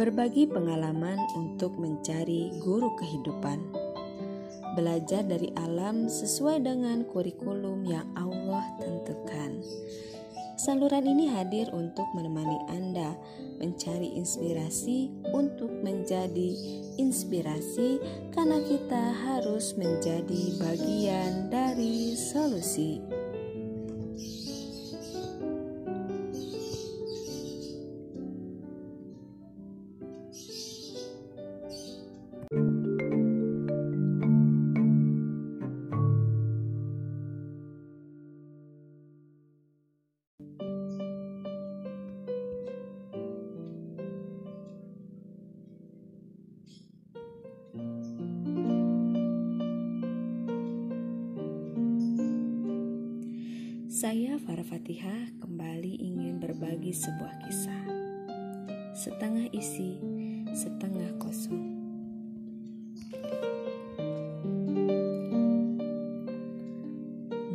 berbagi pengalaman untuk mencari guru kehidupan, belajar dari alam sesuai dengan kurikulum yang Allah tentukan. Saluran ini hadir untuk menemani Anda mencari inspirasi untuk menjadi inspirasi, karena kita harus menjadi bagian dari solusi. Saya Farah Fatihah kembali ingin berbagi sebuah kisah. Setengah isi, setengah kosong.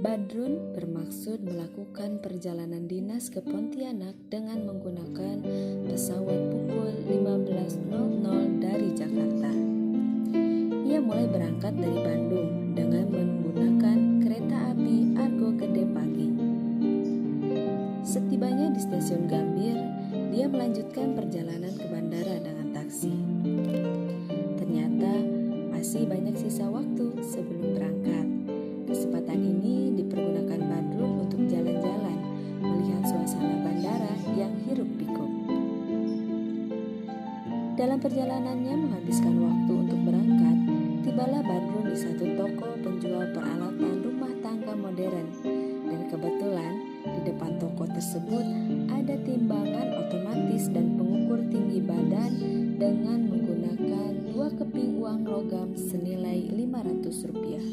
Badrun bermaksud melakukan perjalanan dinas ke Pontianak dengan menggunakan pesawat pukul 15.00 dari Jakarta. Ia mulai berangkat dari Bandung dengan menggunakan kereta api Argo Gede Pagi. Setibanya di stasiun Gambir, dia melanjutkan perjalanan ke bandara dengan taksi. Ternyata masih banyak sisa waktu sebelum berangkat. Kesempatan ini dipergunakan Badrun untuk jalan-jalan, melihat suasana bandara yang hiruk pikuk. Dalam perjalanannya menghabiskan waktu untuk berangkat, tibalah Badrun di satu toko penjual peralatan rumah tangga modern toko tersebut ada timbangan otomatis dan pengukur tinggi badan dengan menggunakan dua keping uang logam senilai 500 rupiah.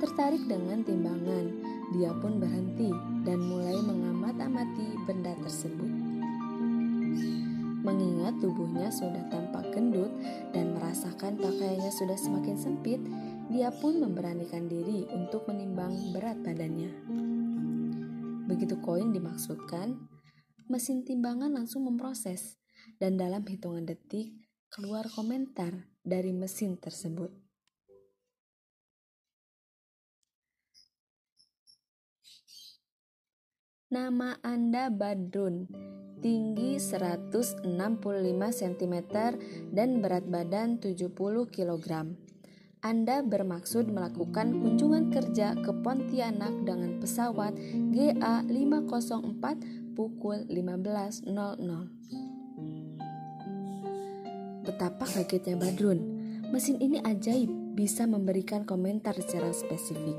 Tertarik dengan timbangan, dia pun berhenti dan mulai mengamat-amati benda tersebut. Mengingat tubuhnya sudah tampak gendut dan merasakan pakaiannya sudah semakin sempit, dia pun memberanikan diri untuk menimbang berat badannya. Begitu koin dimaksudkan, mesin timbangan langsung memproses dan dalam hitungan detik keluar komentar dari mesin tersebut. Nama Anda Badrun, tinggi 165 cm dan berat badan 70 kg. Anda bermaksud melakukan kunjungan kerja ke Pontianak dengan pesawat GA504 pukul 15.00. Betapa kagetnya Badrun, mesin ini ajaib bisa memberikan komentar secara spesifik.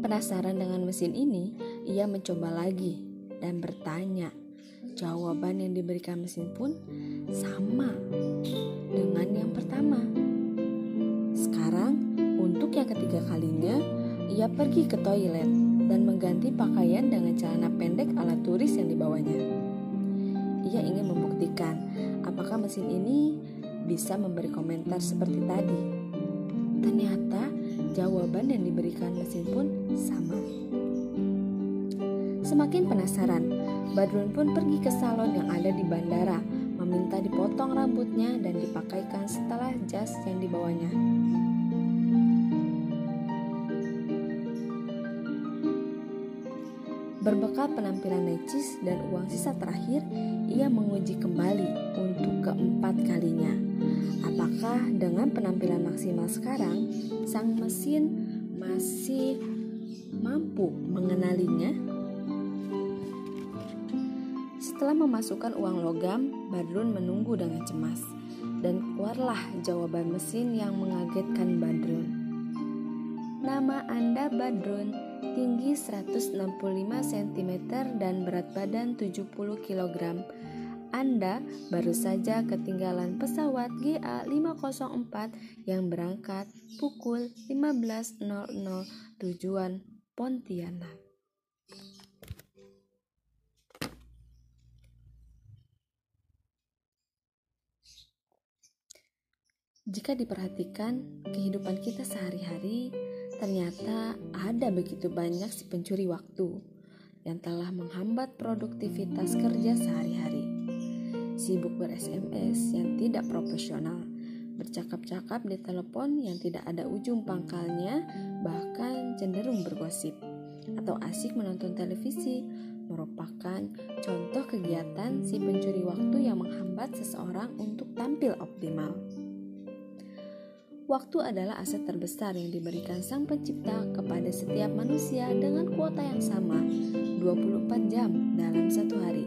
Penasaran dengan mesin ini, ia mencoba lagi dan bertanya. Jawaban yang diberikan mesin pun sama dengan yang pertama. Yang ketiga kalinya, ia pergi ke toilet dan mengganti pakaian dengan celana pendek ala turis yang dibawanya. Ia ingin membuktikan apakah mesin ini bisa memberi komentar seperti tadi. Ternyata jawaban yang diberikan mesin pun sama. Semakin penasaran, Badrun pun pergi ke salon yang ada di bandara, meminta dipotong rambutnya dan dipakaikan setelah jas yang dibawanya. Berbekal penampilan necis dan uang sisa terakhir, ia menguji kembali untuk keempat kalinya. Apakah dengan penampilan maksimal sekarang, sang mesin masih mampu mengenalinya? Setelah memasukkan uang logam, Badrun menunggu dengan cemas. Dan keluarlah jawaban mesin yang mengagetkan Badrun. Nama Anda Badrun, tinggi 165 cm dan berat badan 70 kg. Anda baru saja ketinggalan pesawat GA504 yang berangkat pukul 15.00 tujuan Pontianak. Jika diperhatikan, kehidupan kita sehari-hari ternyata ada begitu banyak si pencuri waktu. yang telah menghambat produktivitas kerja sehari-hari. Sibuk ber-SMS yang tidak profesional, bercakap-cakap di telepon yang tidak ada ujung pangkalnya, bahkan cenderung bergosip, atau asik menonton televisi, merupakan contoh kegiatan si pencuri waktu yang menghambat seseorang untuk tampil optimal. Waktu adalah aset terbesar yang diberikan Sang Pencipta kepada setiap manusia dengan kuota yang sama, 24 jam dalam satu hari.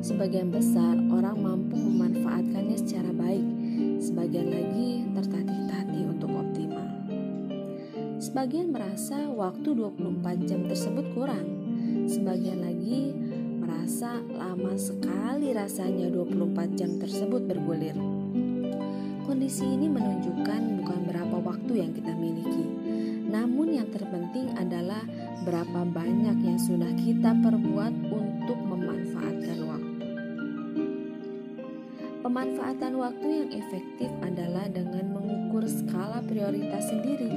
Sebagian besar orang mampu memanfaatkannya secara baik, sebagian lagi tertatih-tatih untuk optimal. Sebagian merasa waktu 24 jam tersebut kurang, sebagian lagi merasa lama sekali rasanya 24 jam tersebut bergulir. Kondisi ini menunjukkan bukan berapa waktu yang kita miliki, namun yang terpenting adalah berapa banyak yang sudah kita perbuat untuk memanfaatkan waktu. Pemanfaatan waktu yang efektif adalah dengan mengukur skala prioritas sendiri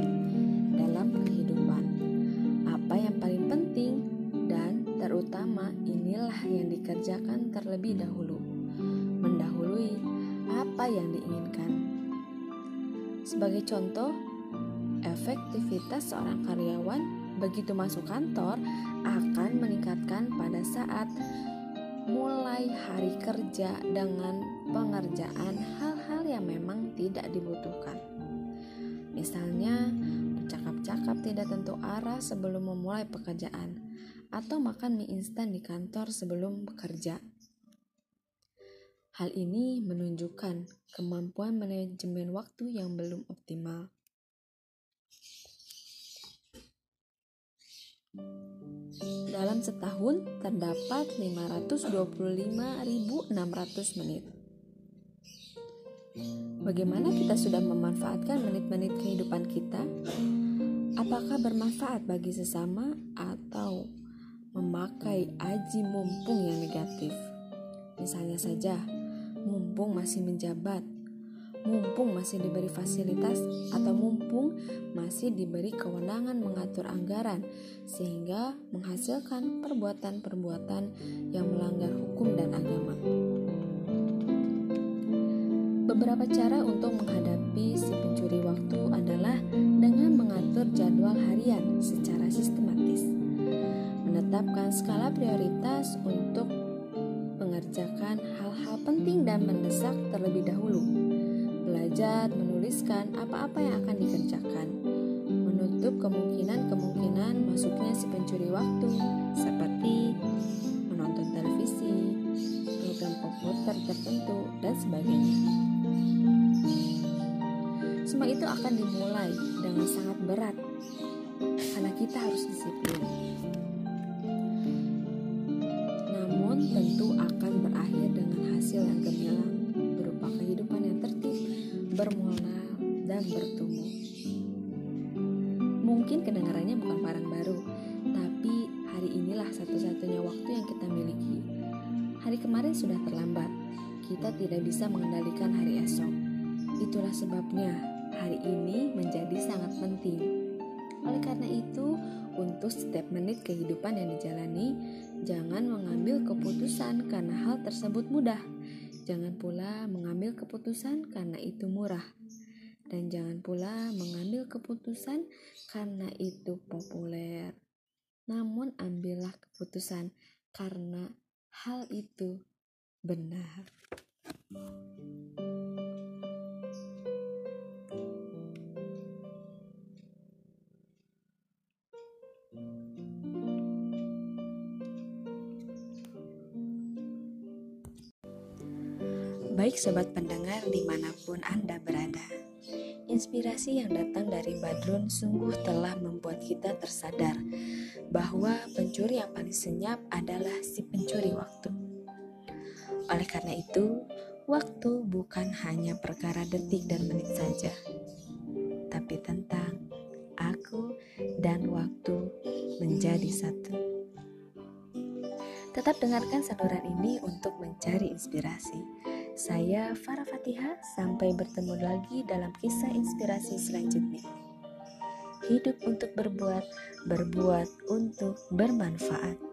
dalam kehidupan. Apa yang paling penting dan terutama inilah yang dikerjakan terlebih dahulu, mendahului apa yang diinginkan. Sebagai contoh, efektivitas seorang karyawan begitu masuk kantor akan meningkatkan pada saat mulai hari kerja dengan pengerjaan hal-hal yang memang tidak dibutuhkan. Misalnya, bercakap-cakap tidak tentu arah sebelum memulai pekerjaan, atau makan mie instan di kantor sebelum bekerja. Hal ini menunjukkan kemampuan manajemen waktu yang belum optimal. Dalam setahun terdapat 525.600 menit. Bagaimana kita sudah memanfaatkan menit-menit kehidupan kita? Apakah bermanfaat bagi sesama atau memakai aji mumpung yang negatif? Misalnya saja, mumpung masih menjabat, mumpung masih diberi fasilitas, atau mumpung masih diberi kewenangan mengatur anggaran, sehingga menghasilkan perbuatan-perbuatan yang melanggar hukum dan agama. Beberapa cara untuk menghadapi si pencuri waktu adalah dengan mengatur jadwal harian secara sistematis, menetapkan skala prioritas untuk mengerjakan hal-hal penting dan mendesak terlebih dahulu. Belajar menuliskan apa-apa yang akan dikerjakan. Menutup kemungkinan-kemungkinan masuknya si pencuri waktu seperti menonton televisi, program komputer tertentu, dan sebagainya. Semua itu akan dimulai dengan sangat berat karena kita harus disiplin. Hari kemarin sudah terlambat, kita tidak bisa mengendalikan hari esok. Itulah sebabnya hari ini menjadi sangat penting. Oleh karena itu, untuk setiap menit kehidupan yang dijalani, Jangan mengambil keputusan karena hal tersebut mudah. Jangan pula mengambil keputusan karena itu murah. Dan jangan pula mengambil keputusan karena itu populer. Namun ambillah keputusan karena hal itu benar. Baik sobat pendengar di mana pun Anda berada Inspirasi yang datang dari Badrun sungguh telah membuat kita tersadar bahwa pencuri yang paling senyap adalah si pencuri waktu. Oleh karena itu, waktu bukan hanya perkara detik dan menit saja, tapi tentang aku dan waktu menjadi satu. Tetap dengarkan saluran ini untuk mencari inspirasi. Saya Farah Fatihah, sampai bertemu lagi dalam kisah inspirasi selanjutnya. Hidup untuk berbuat, berbuat untuk bermanfaat.